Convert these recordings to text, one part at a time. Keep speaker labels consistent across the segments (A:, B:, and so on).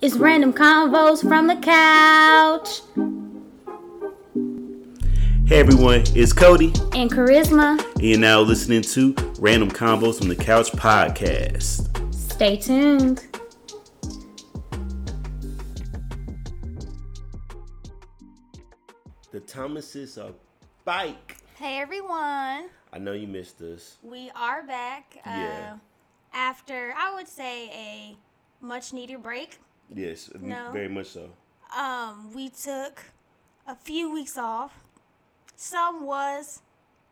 A: It's random convos from the couch.
B: Hey everyone, it's Cody.
A: And Charisma.
B: And you're now listening to Random Convos from the Couch podcast.
A: Stay tuned.
B: The Thomases are bike.
A: Hey everyone.
B: I know you missed us.
A: We are back.
B: Yeah.
A: Uh, after I would say a much needed break.
B: Yes,
A: No.
B: very much so.
A: Um, we took a few weeks off. Some was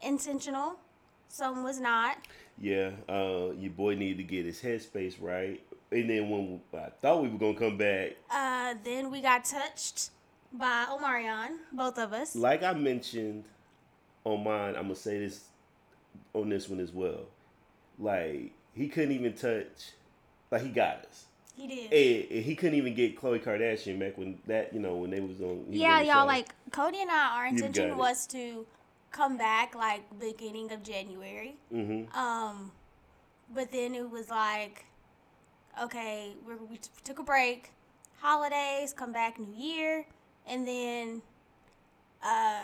A: intentional, some was not.
B: Yeah, uh, your boy needed to get his headspace right. And then when I thought we were gonna come back,
A: Uh, then we got touched by Omarion, both of us.
B: like I mentioned on mine, I'm gonna say this on this one as well. Like he couldn't even touch, like he got us.
A: He did.
B: And, and he couldn't even get Khloe Kardashian back when that you know when they was on.
A: yeah, y'all, like Cody and I, our intention was to come back like beginning of January.
B: Mhm.
A: Um, but then it was like, okay, we're, we took a break, holidays, come back New Year, and then uh,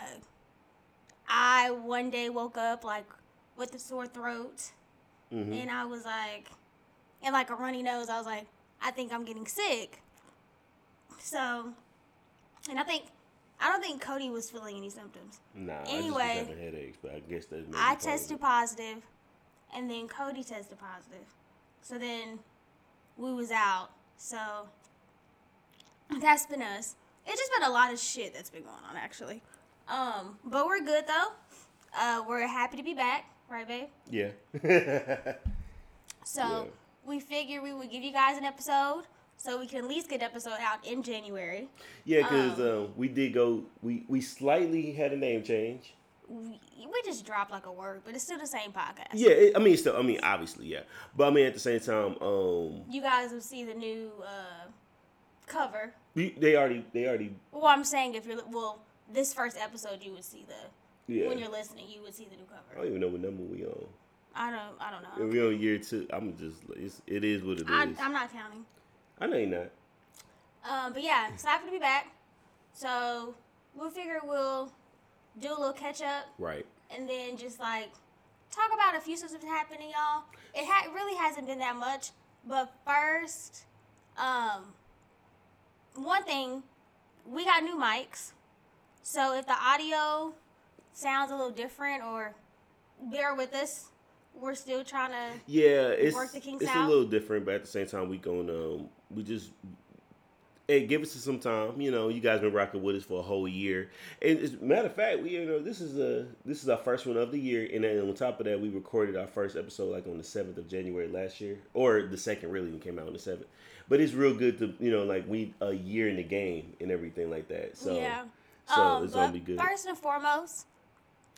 A: I one day woke up like with a sore throat,
B: Mhm.
A: and I was like, and like a runny nose. I was like, I think I'm getting sick. So, and I think. I don't think Cody was feeling any symptoms.
B: Nah, I
A: Anyway,
B: having headaches, but I guess that's
A: I tested
B: it.
A: positive, and then Cody tested positive. So then we was out. So that's been us. It's just been a lot of shit that's been going on actually. Um, but we're good though. Uh, we're happy to be back, right, babe?
B: Yeah.
A: So
B: Yeah.
A: We figured we would give you guys an episode so we can at least get an episode out in January.
B: yeah, because
A: Um,
B: um, we did go. We we slightly had a name change.
A: We, we just dropped like a word, but it's still the same podcast.
B: Yeah, it, I mean, still, I mean, obviously, yeah, but I mean, at the same time, um,
A: You guys will see the new uh, cover.
B: we, they already, they already,
A: Well, I'm saying if you're well, this first episode you would see the
B: yeah.
A: when you're listening, you would see the new cover.
B: I don't even know what number we on.
A: I don't, I don't know.
B: we on year two, I'm just, it's, it is what it is.
A: I,
B: I,
A: I'm not counting.
B: I know you're not.
A: Um, but yeah, it's happy to be back. So we'll figure we'll do a little catch up
B: Right.
A: and then just like talk about a few stuff that's happening, y'all. It ha- really hasn't been that much, but first, um, one thing, we got new mics, so if the audio sounds a little different or bear with us, we're still trying to.
B: Yeah, it's
A: Work the kinks
B: it's a little different, but at the same time, we going um we just hey give us some time. You know, you guys been rocking with us for a whole year, and as a matter of fact, we you know this is a this is our first one of the year, and then on top of that, we recorded our first episode like on the seventh of January last year, or the second really it came out on the seventh. But it's real good to you know like we a year in the game and everything like that. So
A: yeah.
B: so
A: um,
B: it's gonna be good.
A: First and foremost,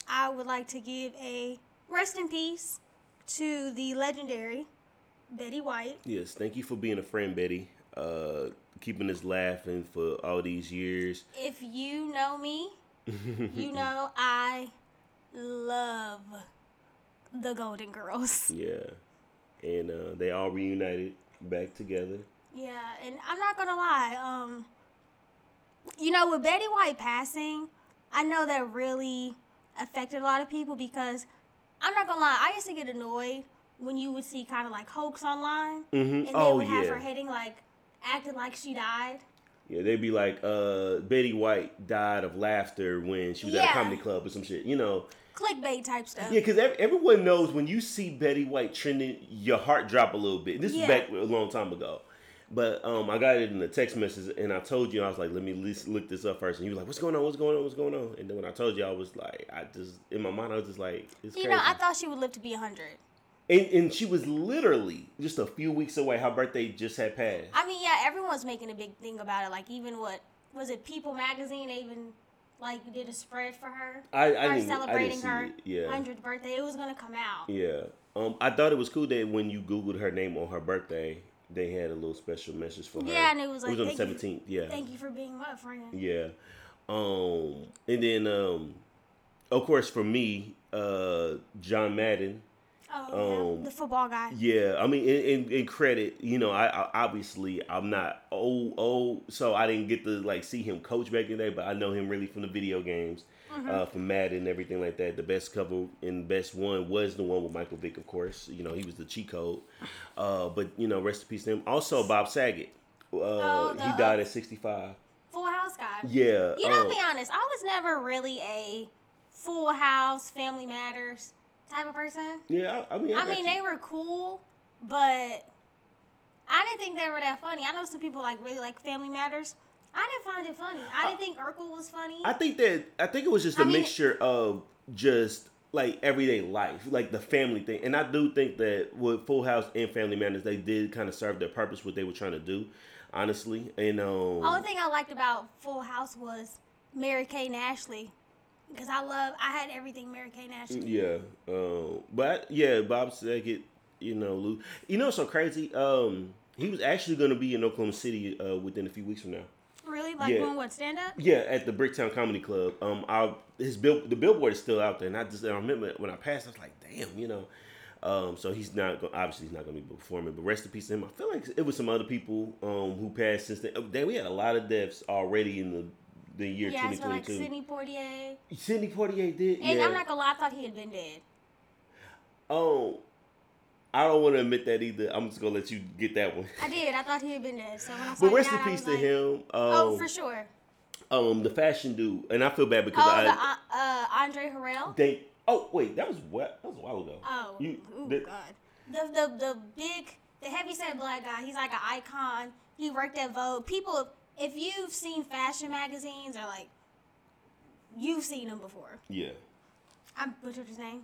A: I would like to give a rest in peace to the legendary Betty White.
B: Yes, thank you for being a friend, Betty. Uh, keeping us laughing for all these years.
A: If you know me, you know I love the Golden Girls.
B: Yeah, and uh, they all reunited back together.
A: Yeah, and I'm not gonna lie. Um, you know, with Betty White passing, I know that really affected a lot of people because I'm not gonna lie. I used to get annoyed when you would see kind of like hoax online,
B: Mm-hmm.
A: and they
B: Oh
A: would have
B: yeah,
A: her heading like acting like she died.
B: yeah. They'd be like, uh, Betty White died of laughter when she was at a comedy club or some shit. You know,
A: Clickbait type stuff.
B: yeah, because everyone knows when you see Betty White trending, your heart drop a little bit. This
A: Yeah.
B: is back a long time ago. But um, I got it in the text message, and I told you I was like, "Let me look this up first. And you were like, "What's going on? What's going on? What's going on?" And then when I told you, I was like, "I just in my mind, I was just like, it's
A: You
B: crazy."
A: know, I thought she would live to be 100.
B: and, and she was literally just a few weeks away. Her birthday just had passed.
A: I mean, yeah, everyone's making a big thing about it. Like, even what was it? People magazine. They even like did a spread for her.
B: I, I
A: her
B: didn't, I didn't
A: celebrating her
B: it. Yeah,
A: 100th birthday. It was gonna come out.
B: yeah. Um, I thought it was cool that when you googled her name on her birthday, they had a little special message for her.
A: Yeah, and it was
B: it
A: like,
B: was on the
A: thank you-
B: seventeenth. Yeah,
A: Thank you for being my friend.
B: yeah. Um, and then um, of course for me, uh, John Madden.
A: Oh,
B: Um,
A: yeah. the football guy.
B: Yeah, I mean, in, in, in credit, you know, I, I obviously I'm not old old, so I didn't get to like see him coach back in the day, but I know him really from the video games, uh, from Madden and everything like that. The best cover and best one was the one with Michael Vick, of course. You know, he was the cheat code. Uh, but you know, rest in peace to him. Also, Bob Saget. Uh,
A: Oh,
B: he died at 65.
A: Full House guy.
B: Yeah.
A: You know,
B: um,
A: to be honest, I was never really a Full House, Family Matters type of person.
B: yeah. I, I mean, I,
A: I mean,
B: you.
A: they were cool, but I didn't think they were that funny. I know some people like really like Family Matters. I didn't find it funny. I didn't think Urkel was funny.
B: I think that I think it was just a
A: I mean-
B: mixture of just like everyday life, like the family thing. And I do think that with Full House and Family Matters, they did kind of serve their purpose, what they were trying to do, honestly. And um,
A: Only thing I liked about Full House was Mary-Kate and Ashley. Because I love, I had everything Mary-Kate and Ashley.
B: yeah, um, but yeah, Bob Saget, you know, Lou, you know, so crazy. Um, he was actually going to be in Oklahoma City uh, within a few weeks from now.
A: Really? Like
B: Yeah.
A: doing what, stand up?
B: Yeah, at the Bricktown Comedy Club. Um, I his bill the billboard is still out there, and I just I remember when I passed, I was like, damn, you know. Um, so he's not go- obviously he's not going to be performing, but rest in peace to him. I feel like it was some other people um who passed since then. Oh, we had a lot of deaths already in the the year
A: Yeah, so like
B: 2022.
A: Sidney Poitier.
B: Sidney Poitier did.
A: And
B: yeah.
A: I'm not gonna lie, I thought he had been dead.
B: Oh, I don't want to admit that either. I'm just gonna let you get that one.
A: I did. I thought he had been dead. So when I saw
B: But rest in peace to
A: like,
B: him. Um,
A: Oh, for sure.
B: um, the fashion dude, and I feel bad because
A: Oh,
B: I
A: the uh, uh, Andre Harrell.
B: they. Oh wait, that was what? That was a while ago.
A: Oh,
B: You-
A: oh
B: the-
A: God. The the the big, the heavyset black guy. He's like an icon. He worked at Vogue. People, if you've seen fashion magazines or like, you've seen him before.
B: Yeah.
A: I butchered his name.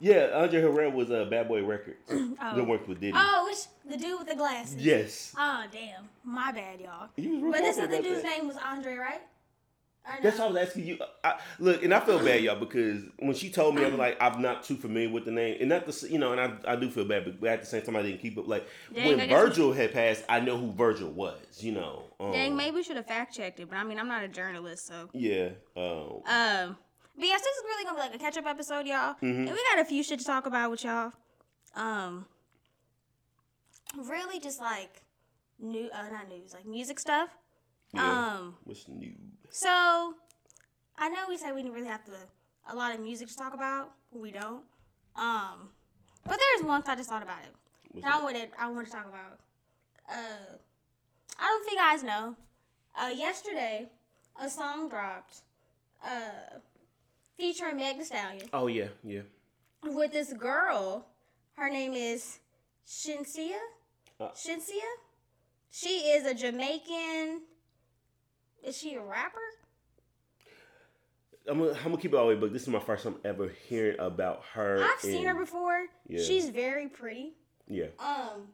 B: Yeah, Andre Harrell was a uh, Bad Boy Records.
A: Oh.
B: That worked with Diddy.
A: Oh, the dude with the glasses.
B: Yes.
A: Oh damn, my bad, y'all.
B: He was
A: But this other dude's
B: that.
A: name was Andre, right?
B: That's why I was asking you. I, look, and I feel bad, y'all, because when she told me, I'm like, I'm not too familiar with the name, and not the, you know, and I, I do feel bad, but at the same time, I didn't keep up. Like
A: Dang,
B: when
A: I guess we-
B: Virgil had passed, I know who Virgil was. You know. Um,
A: Dang, maybe we should have fact checked it, but I mean, I'm not a journalist, so.
B: Yeah. Um,
A: Um, but yes, this is really gonna be like a catch up episode, y'all.
B: Mm-hmm.
A: And we got a few shit to talk about with y'all. Um, really just like new, uh, not news, like music stuff.
B: yeah.
A: Um,
B: What's new?
A: so I know we said we didn't really have to a lot of music to talk about. We don't. Um, but there's one I just thought about it.
B: What's
A: And I wanted I want to talk about. Uh, I don't think you guys know. Uh, yesterday, a song dropped. Uh, featuring Meg Thee Stallion
B: Oh yeah, yeah.
A: with this girl. Her name is Shenseea.
B: Uh.
A: Shenseea. She is a Jamaican. Is she a rapper?
B: I'm gonna, I'm gonna keep it all the way, but this is my first time ever hearing about her.
A: I've seen her before.
B: Yeah.
A: She's very pretty.
B: Yeah.
A: Um.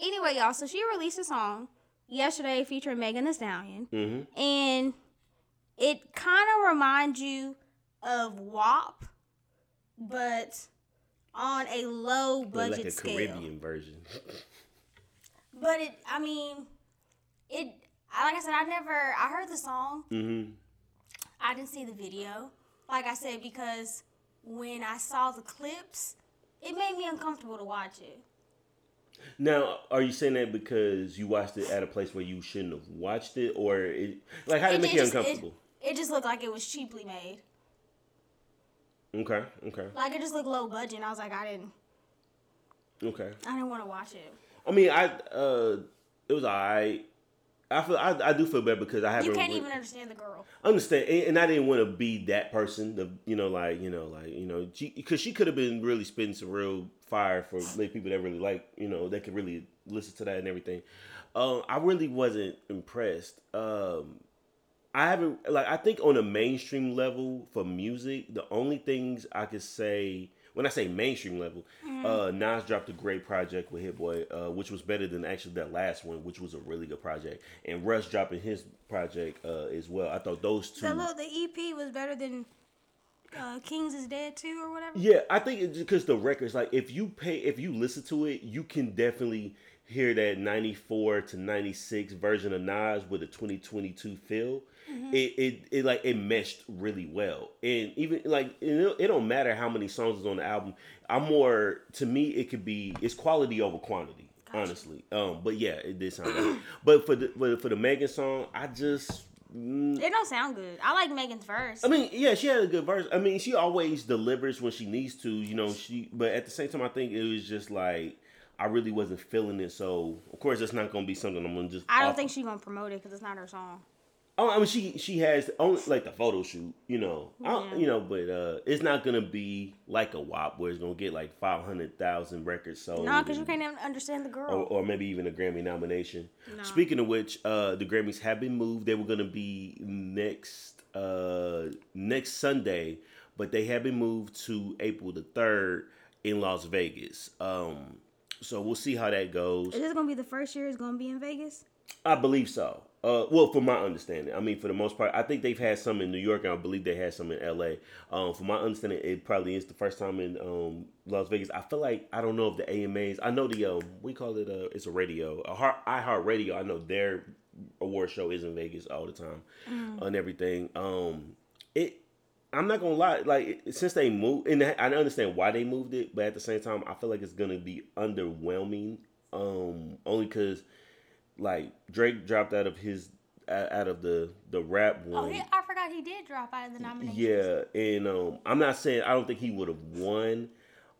A: Anyway, y'all. So she released a song yesterday featuring Megan Thee Stallion,
B: Mm-hmm.
A: and it kind of reminds you of WAP, but on a low budget
B: like a
A: scale.
B: Caribbean version.
A: But it, I mean, it. Like I said, I never. I heard the song.
B: mm-hmm.
A: I didn't see the video. Like I said, because when I saw the clips, it made me uncomfortable to watch it.
B: Now, are you saying that because you watched it at a place where you shouldn't have watched it, or it, like how did it make you
A: just-
B: uncomfortable?
A: It, just looked like it was cheaply made.
B: okay, okay,
A: Like it just looked low budget. And I was like, I didn't.
B: okay.
A: I didn't want to watch it.
B: I mean, I uh, it was alright. I feel I, I do feel bad because I haven't
A: You can't even understand the girl.
B: understand, and, and I didn't want to be that person. The you know like you know like you know because she, could have been really spitting some real fire for like people that really like you know that could really listen to that and everything. Um, I really wasn't impressed. Um, I haven't like I think on a mainstream level for music, the only things I could say when I say mainstream level, uh, Nas dropped a great project with Hit Boy, uh, which was better than actually that last one, which was a really good project. And Russ dropping his project uh, as well. I thought those two.
A: The little, the EP was better than uh, King's Disease too, or whatever.
B: Yeah, I think it's because the records, like if you pay, if you listen to it, you can definitely hear that '94 to '96 version of Nas with a 2022 feel.
A: Mm-hmm.
B: it, it it like it meshed really well. And even like it, don't- it don't matter how many songs is on the album. I'm more to me it could be it's quality over quantity. Honestly, um, but yeah, it did sound. good. But for the but for the Megan song, I just mm,
A: It don't sound good. I like Megan's verse.
B: I mean, yeah, she had a good verse. I mean, she always delivers when she needs to, you know. She, but at the same time, I think it was just like I really wasn't feeling it. So of course, it's not gonna be something I'm gonna just.
A: I don't
B: off-
A: think she's gonna promote it because it's not her song.
B: Oh, I mean, she she has only like the photo shoot, you know.
A: Yeah.
B: you know, but uh it's not gonna be like a WAP where it's gonna get like five hundred thousand records sold.
A: No, because you can't even understand the girl.
B: or, or maybe even a Grammy nomination.
A: No.
B: Speaking of which, uh, the Grammys have been moved. They were going to be next uh, next Sunday, but they have been moved to April the third in Las Vegas. Um, so we'll see how that goes.
A: Is this gonna be the first year it's gonna be in Vegas?
B: I believe so. Uh, well, for my understanding, I mean, for the most part, I think they've had some in New York, and I believe they had some in L.A. Um, from my understanding, it probably is the first time in um, Las Vegas. I feel like I don't know if the AMAs. I know the um, we call it uh, it's a radio, a heart, iHeart Radio. I know their award show is in Vegas all the time, and everything. Um, it. I'm not gonna lie, like since they moved, and I understand why they moved it, but at the same time, I feel like it's gonna be underwhelming. Um, only because like Drake dropped out of his out of the the rap one.
A: Oh, he, I forgot he did drop out of the nomination.
B: yeah, and um, I'm not saying I don't think he would have won.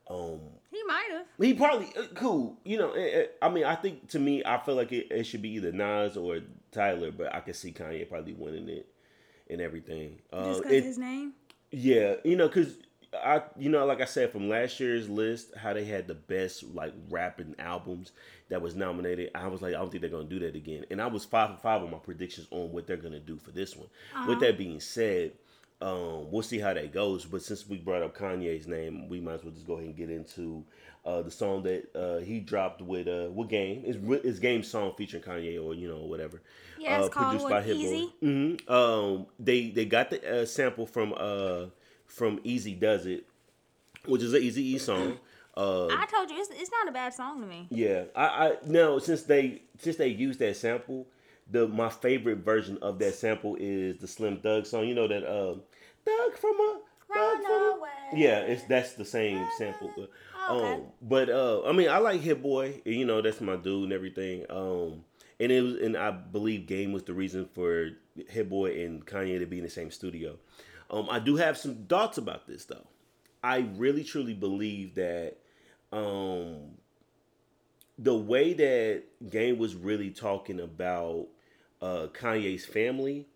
B: Um,
A: he might have.
B: he probably uh, cool, you know. eh, eh, I mean, I think to me, I feel like it, it should be either Nas or Tyler, but I can see Kanye probably winning it and everything. Uh,
A: Just because his name.
B: yeah, you know, cause I, you know, like I said from last year's list, how they had the best like rapping albums that was nominated. I was like, I don't think they're gonna do that again. And I was five for five on my predictions on what they're gonna do for this one. With that being said, um, we'll see how that goes. But since we brought up Kanye's name, we might as well just go ahead and get into uh, the song that uh, he dropped with uh, what game? Is it's game song featuring Kanye or you know whatever.
A: Yeah, it's called what, Eazy?
B: hmm Um, they they got the uh, sample from uh from Eazy-Duz-It, which is an Easy E song. Uh,
A: I told you it's, it's not a bad song to me.
B: yeah, I I now since they since they used that sample, the my favorite version of that sample is the Slim Thug song. You know that uh, Thug from a Thug from a yeah, it's that's the same sample. But,
A: okay.
B: um, but uh, I mean, I like Hit Boy. You know, that's my dude and everything. Um, and it was, and I believe Game was the reason for Hit Boy and Kanye to be in the same studio. Um, I do have some thoughts about this though. I really truly believe that um the way that Game was really talking about uh Kanye's family,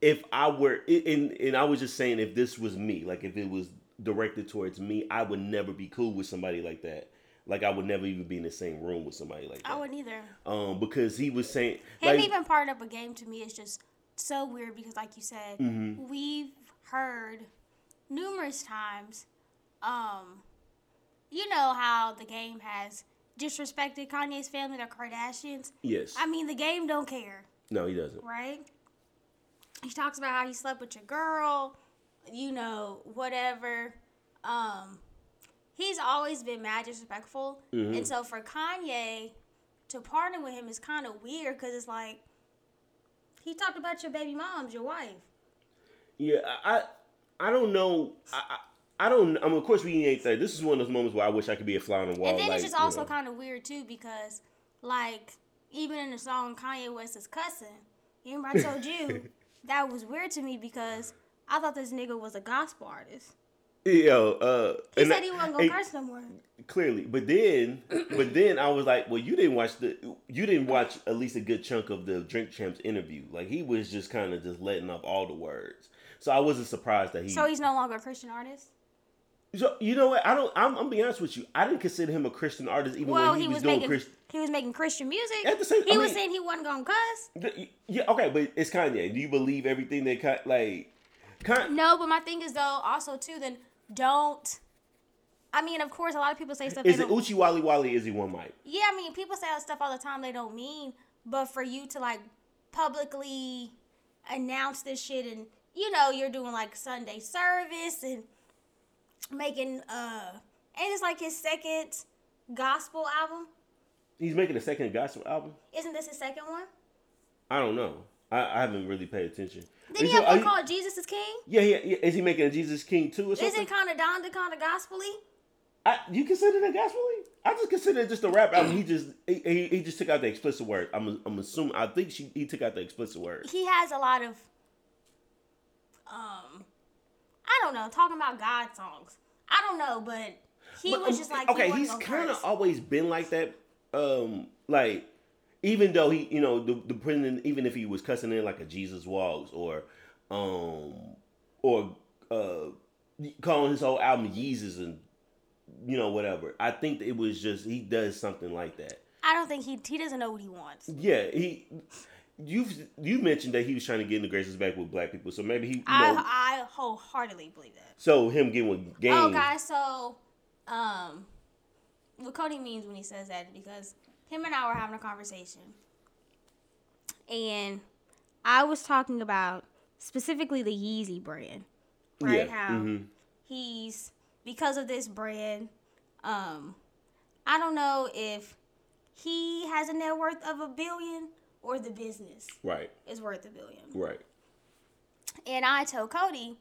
B: if I were and and I was just saying if this was me, like if it was directed towards me, I would never be cool with somebody like that. Like I would never even be in the same room with somebody like that.
A: I wouldn't either.
B: um, because he was saying
A: Him
B: like,
A: even part of a game to me is just so weird because, like you said,
B: Mm-hmm.
A: we've heard numerous times, um, you know how the game has disrespected Kanye's family, the Kardashians.
B: yes,
A: I mean, the game don't care,
B: no, he doesn't.
A: right? He talks about how he slept with your girl, you know, whatever. Um, he's always been mad disrespectful,
B: Mm-hmm.
A: and so for Kanye to partner with him is kind of weird because it's like he talked about your baby mom's, your wife.
B: Yeah, I, I don't know. I, I, I don't. I mean, of course, we ain't say This is one of those moments where I wish I could be a fly on the wall.
A: and then
B: like,
A: it's just
B: you
A: also
B: know.
A: kind of weird too because, like, even in the song Kanye West is cussing. Remember I told you that was weird to me because I thought this nigga was a gospel artist.
B: Yo, uh,
A: He said he wasn't gonna
B: and
A: curse no more.
B: Clearly, but then, but then I was like, well, you didn't watch the, you didn't watch at least a good chunk of the Drink Champs interview. Like he was just kind of just letting off all the words. So I wasn't surprised that he.
A: So he's no longer a Christian artist.
B: So, you know what? I don't. I'm, I'm being honest with you. I didn't consider him a Christian artist even
A: Well,
B: when
A: he,
B: he,
A: was,
B: was, doing
A: making
B: Christian.
A: he was making Christian music.
B: At the same-
A: he
B: I
A: was
B: mean-
A: saying he wasn't gonna cuss.
B: Yeah, okay, but it's Kanye. Do you believe everything that like? Con-
A: No, but my thing is though, also too, then don't. I mean, of course, a lot of people say stuff.
B: Is it Uchi Wally Wally? Is he one mic?
A: Yeah, I mean, people say stuff all the time they don't mean, but for you to like publicly announce this shit and you know you're doing like Sunday service and making uh and it's like his second gospel album.
B: He's making a second gospel album.
A: Isn't this his second one?
B: I don't know. I, I haven't really paid attention.
A: Did he have
B: you- are
A: one called Jesus is King?
B: Yeah, yeah. Is he making a Jesus King too or
A: Is
B: something?
A: it kind of Donda, kind of gospel-y?
B: I, you consider that gospelly? I just consider it just a rap album. He just he, he, he just took out the explicit word. I'm I'm assuming. I think she he took out the explicit word.
A: He has a lot of, um, I don't know, talking about God songs. I don't know, but he
B: But,
A: was
B: um,
A: just like,
B: okay,
A: he
B: he's kind of always been like that. Um, like even though he, you know, the the putting even if he was cussing in like a Jesus walks or, um, or uh, calling his whole album Yeezus and you know whatever. I think it was just he does something like that.
A: I don't think he he doesn't know what he wants.
B: Yeah, he. You've you mentioned that he was trying to get in the graces back with black people, so maybe he. You know,
A: I I wholeheartedly believe that.
B: so him getting with game.
A: Oh, guys, so um, what Cody means when he says that because him and I were having a conversation, and I was talking about specifically the Yeezy brand, right?
B: Yeah,
A: How
B: mhm.
A: he's because of this brand. Um, I don't know if he has a net worth of a billion or the business
B: Right,
A: is worth a billion.
B: right.
A: And I told Cody,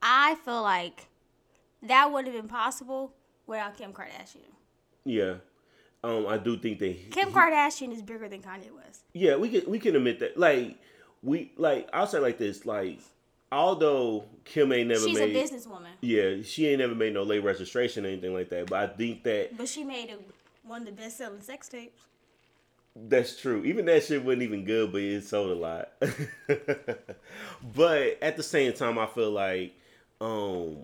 A: I feel like that would have been possible without Kim Kardashian.
B: Yeah, um, I do think that
A: Kim
B: he-
A: Kardashian is bigger than Kanye West.
B: Yeah, we can we can admit that. Like we like I'll say it like this. Like although Kim ain't never
A: She's
B: made
A: a businesswoman,
B: yeah she ain't never made no late registration or anything like that. But I think that
A: but she made a, one of the best selling sex tapes.
B: That's true. Even that shit wasn't even good, but it sold a lot. but at the same time, I feel like, um,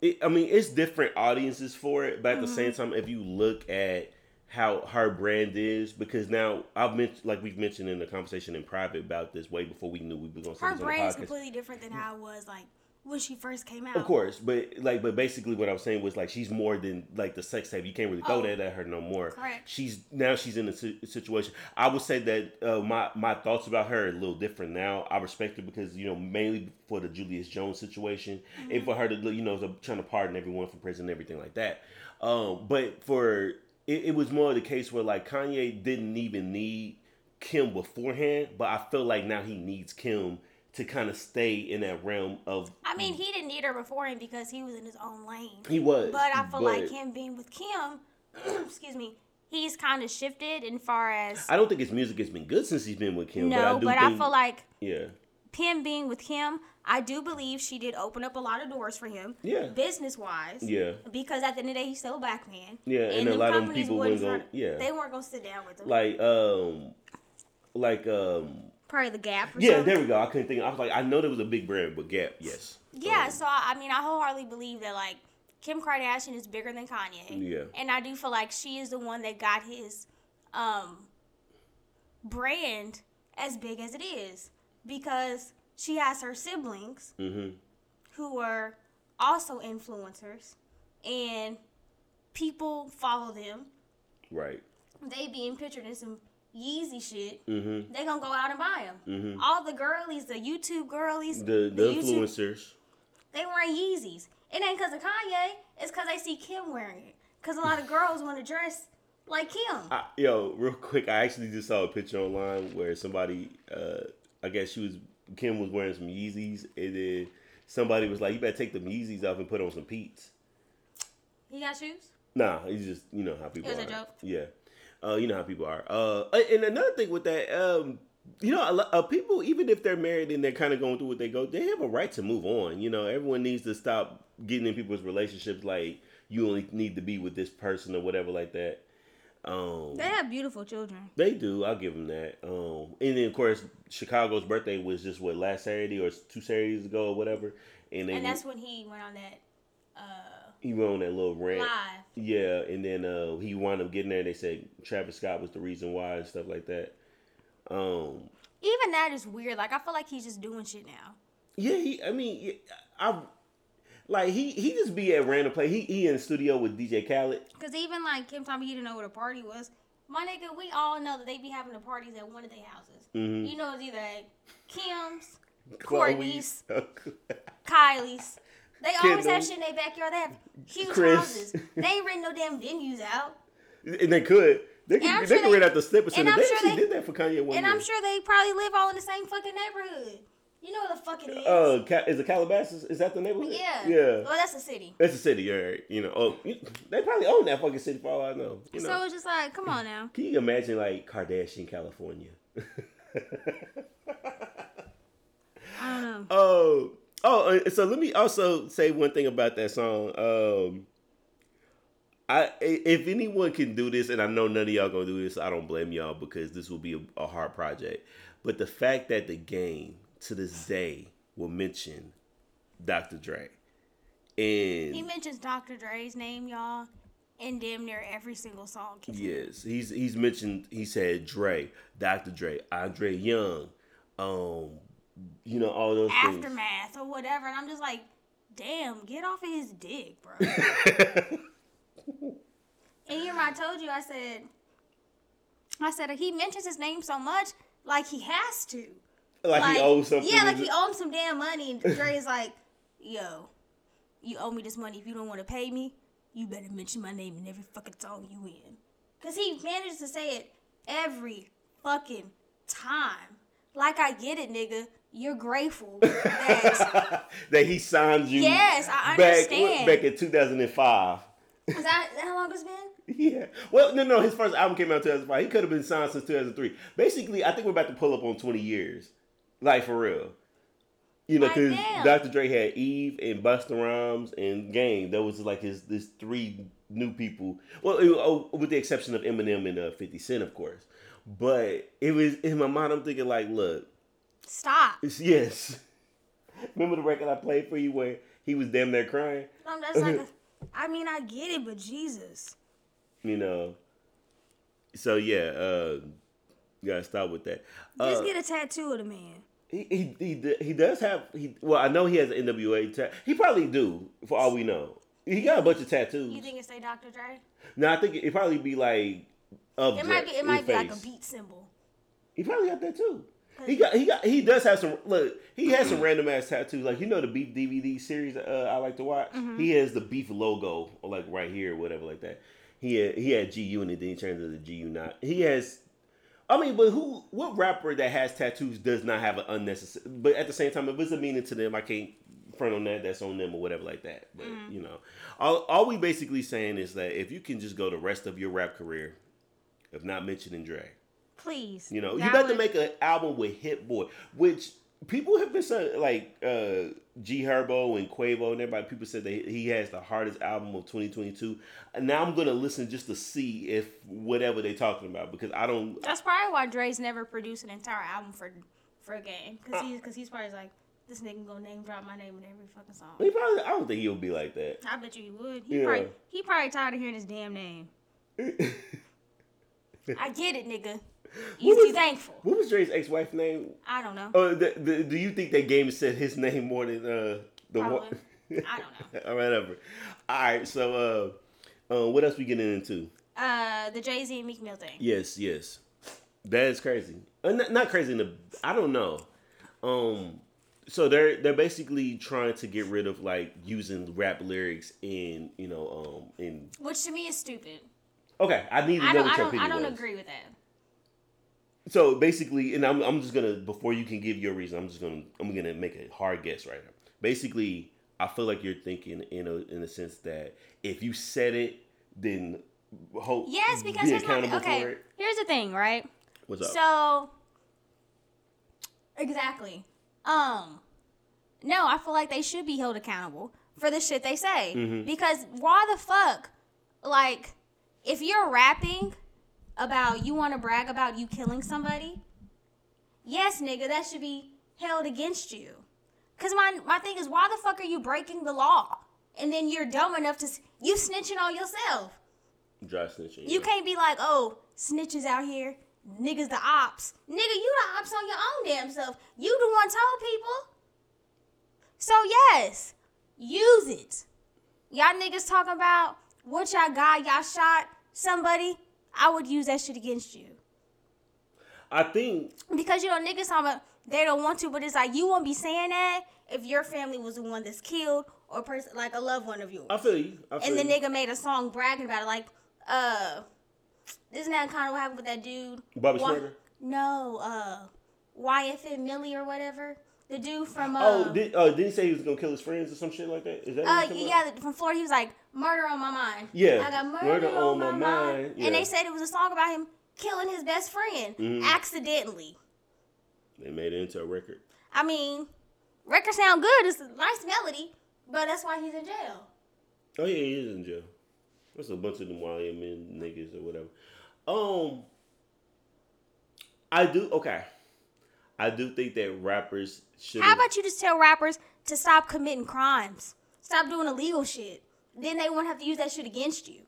B: it, I mean, it's different audiences for it. But at the same
A: Mm-hmm.
B: time, if you look at how her brand is, because now I've mentioned, like we've mentioned in the conversation in private about this way before we knew we were going to say
A: Her
B: this on the
A: brand is completely different than how it was like when she first came out.
B: Of course, but like, but basically, what I was saying was like she's more than like the sex tape. You can't really throw
A: Oh.
B: that at her no more.
A: Correct.
B: She's now she's in a situation. I would say that uh, my my thoughts about her are a little different now. I respect her because you know mainly for the Julius Jones situation and for her to you know trying to pardon everyone from prison and everything like that. Um, but for it, it was more of the case where like Kanye didn't even need Kim beforehand, but I feel like now he needs Kim to kind of stay in that realm of
A: I mean, he didn't need her before him because he was in his own lane.
B: he was.
A: But I feel like him being with Kim, excuse me, he's kind of shifted in far as
B: I don't think his music has been good since he's been with Kim.
A: no,
B: but
A: but
B: I
A: I,
B: do think,
A: feel like
B: yeah,
A: Kim being with Kim, I do believe she did open up a lot of doors for him.
B: Yeah.
A: Business wise.
B: yeah,
A: Because at the end of the day, he's still a black man.
B: Yeah, and a lot of people
A: wouldn't
B: wouldn't go-
A: try-
B: yeah.
A: They weren't gonna sit down with him.
B: like um, like um,
A: Probably the Gap. Or
B: yeah.
A: something.
B: There we go. I couldn't think. I was like, I know there was a big brand, but Gap, yes.
A: Yeah,
B: Um,
A: so I I mean, I wholeheartedly believe that like Kim Kardashian is bigger than Kanye.
B: Yeah.
A: And I do feel like she is the one that got his um brand as big as it is because she has her siblings
B: mhm.
A: who are also influencers and people follow them.
B: Right.
A: They being pictured in some Yeezy shit.
B: Mhm.
A: They gonna go out and buy them.
B: Mhm.
A: All the girlies, the YouTube girlies,
B: The the,
A: YouTube
B: influencers.
A: they wearing Yeezys. It ain't because of Kanye. It's because they see Kim wearing it. Because a lot of girls want to dress like Kim.
B: I, yo, real quick, I actually just saw a picture online where somebody, uh, I guess she was Kim was wearing some Yeezys, and then somebody was like, "You better take the Yeezys off and put on some Pete's."
A: He got shoes?
B: Nah, he's just you know how people
A: It was
B: are.
A: a joke?
B: Yeah, uh, you know how people are. Uh, and another thing with that, um, you know, a lot of people, even if they're married and they're kind of going through what they go, they have a right to move on. You know, everyone needs to stop getting in people's relationships like you only need to be with this person or whatever like that. Um,
A: They have beautiful children.
B: they do. I'll give them that. Um, and then of course, Chicago's birthday was just what last Saturday or two Saturdays ago or whatever, and
A: And that's when he went on that uh,
B: he went on that little rant.
A: live.
B: Yeah, and then uh, he wound up getting there. and They said Travis Scott was the reason why and stuff like that. Um,
A: Even that is weird. Like, I feel like he's just doing shit now.
B: yeah, he. I mean, I like he he just be at random play. He he in the studio with DJ Khaled.
A: Because even like Kim told me he didn't know what a party was. My nigga, we all know that they be having the parties at one of their houses.
B: Mhm.
A: You know, it's either at Kim's. Kourtney's, Kylie's. They always have shit in their backyard. They have huge
B: Kris.
A: houses. They ain't renting no damn venues out.
B: and they could. They
A: And I'm
B: can,
A: sure
B: they can
A: they-
B: rent out the
A: and I'm
B: they
A: sure
B: actually
A: they-
B: did that for Kanye one
A: And
B: year.
A: I'm sure they probably live all in the same fucking neighborhood. You know what the fuck it is?
B: Uh, is it Calabasas? Is that the neighborhood?
A: yeah.
B: Yeah.
A: Well, that's a city.
B: That's a city, all right. You know, oh, they probably own that fucking city for all I know. You know.
A: So it's just like, come on now.
B: Can you imagine like Kardashian, California?
A: I don't know.
B: Oh, oh. uh, So let me also say one thing about that song. Um, I i- if anyone can do this, and I know none of y'all gonna do this, I don't blame y'all because this will be a, a hard project. But the fact that the game to this day will mention Dr. Dre, and
A: He mentions Dr. Dre's name, y'all, in damn near every single song.
B: Yes, he's he's mentioned. He said Dre, Dr. Dre, Andre Young, um, you know all those things.
A: Aftermath or whatever. And I'm just like, damn, get off of his dick, bro. and you I told you, I said, I said, he mentions his name so much, like he has to.
B: Like, he owes something.
A: Yeah, like he owes some damn money. And Dre's like, yo, you owe me this money. If you don't want to pay me, you better mention my name in every fucking song you in. Because he manages to say it every fucking time. Like, I get it, nigga. You're grateful that.
B: that he signed you.
A: Yes, I
B: back,
A: understand.
B: Back in 2005.
A: is that, is that how long it's been?
B: Yeah. Well, no, no. His first album came out in 2005. He could have been signed since 2003. Basically, I think we're about to pull up on 20 years. Like, for real. You know, because. Dr. Dre had Eve and Busta Rhymes and Game. That was like his this three new people. Well, it- oh, with the exception of Eminem and uh, 50 Cent, of course. But it was in my mind. I'm thinking like, look,
A: Stop.
B: yes. Remember the record I played for you where he was damn near crying?
A: I'm just like, I mean, I get it, but Jesus.
B: You know. So yeah, uh, you gotta stop with that.
A: Just
B: Uh,
A: get a tattoo of the man.
B: He, he he he does have he well I know he has an NWA tat. He probably do for all we know. He got a bunch of tattoos.
A: You think it say Dr. Dre?
B: no, I think it probably be like of
A: It might be. It might be like a beat symbol.
B: He probably got that too. He got he got he does have some look. He has some random ass tattoos. Like you know the Beef DVD series uh, I like to watch.
A: Mm-hmm.
B: He has the Beef logo like right here or whatever like that. He had, he had GU and then he turned to the GU not. He has. I mean, but who? What rapper that has tattoos does not have an unnecessary? But at the same time, if it's a meaning to them, I can't front on that. That's on them or whatever like that. But you know, all all we basically saying is that if you can just go the rest of your rap career, of not mentioning Dre,
A: Please.
B: you know, you better
A: would-
B: make an album with Hit Boy, which people have been saying, like uh, G Herbo and Quavo and everybody. People said that he has the hardest album of 2022. And now I'm gonna listen just to see if whatever they talking about because I don't.
A: That's probably why Dre's never produced an entire album for for a game, cause he's uh, cause he's probably like this nigga gonna name drop my name in every fucking song.
B: He probably. I don't think he'll be like that.
A: I bet you he would. He
B: Yeah.
A: probably he probably tired of hearing his damn name. I get it, nigga. Be
B: was-
A: thankful.
B: What was Dre's ex-wife name?
A: I don't know.
B: Uh, the, the, do you think that game said his name more than uh, the one?
A: I don't know.
B: All right, whatever. All right, so uh, uh, what else we getting into?
A: Uh, the Jay Z and Meek Mill thing.
B: Yes, yes, that is crazy. Uh, not, not crazy. In the I don't know. Um, so they're they're basically trying to get rid of like using rap lyrics in you know um in.
A: Which to me is stupid.
B: Okay, I need to know what
A: I don't. I don't agree with that.
B: So basically, and I'm I'm just gonna before you can give your reason, I'm just gonna I'm gonna make a hard guess right now. Basically, I feel like you're thinking in a in a sense that if you said it, then hope
A: Yes, because
B: be accountable
A: okay.
B: for it.
A: Here's the thing, right?
B: What's up?
A: So exactly. Um no, I feel like they should be held accountable for the shit they say.
B: Mm-hmm.
A: Because why the fuck like if you're rapping about you want to brag about you killing somebody, yes, nigga, that should be held against you. Cuz my my thing is why the fuck are you breaking the law? And then you're dumb enough to you snitching on yourself.
B: Dry snitching.
A: You
B: yeah.
A: can't be like, oh, snitches out here, niggas the ops. Nigga, you the ops on your own damn self. You the one told people. So yes, use it. Y'all niggas talking about what y'all got, y'all shot somebody. I would use that shit against you.
B: I think
A: Because you know, niggas talking about they don't want to, but it's like you won't be saying that if your family was the one that's killed or person like a loved one of yours
B: I feel you. I feel
A: and the
B: you.
A: nigga made a song bragging about it, like, uh, isn't that kind of what happened with that dude?
B: Bobby Shmurda?
A: No, uh, YFN Melly or whatever. The dude from uh,
B: oh, did, uh, didn't he say he was gonna kill his friends or some shit like that? Is that? what
A: uh,
B: you're talking about?
A: yeah, from Florida. He was like, "Murder on my mind."
B: Yeah,
A: I got murder, on, my, mind.
B: yeah.
A: And they said it was a song about him killing his best friend
B: Mhm.
A: accidentally.
B: They made it into a record.
A: I mean, record sound good. It's a nice melody, but that's why he's in jail.
B: Oh yeah, he is in jail. That's a bunch of them YNW niggas or whatever. Um, I do okay. I do think that rappers should.
A: How about you just tell rappers to stop committing crimes, stop doing illegal shit? Then they won't have to use that shit against you.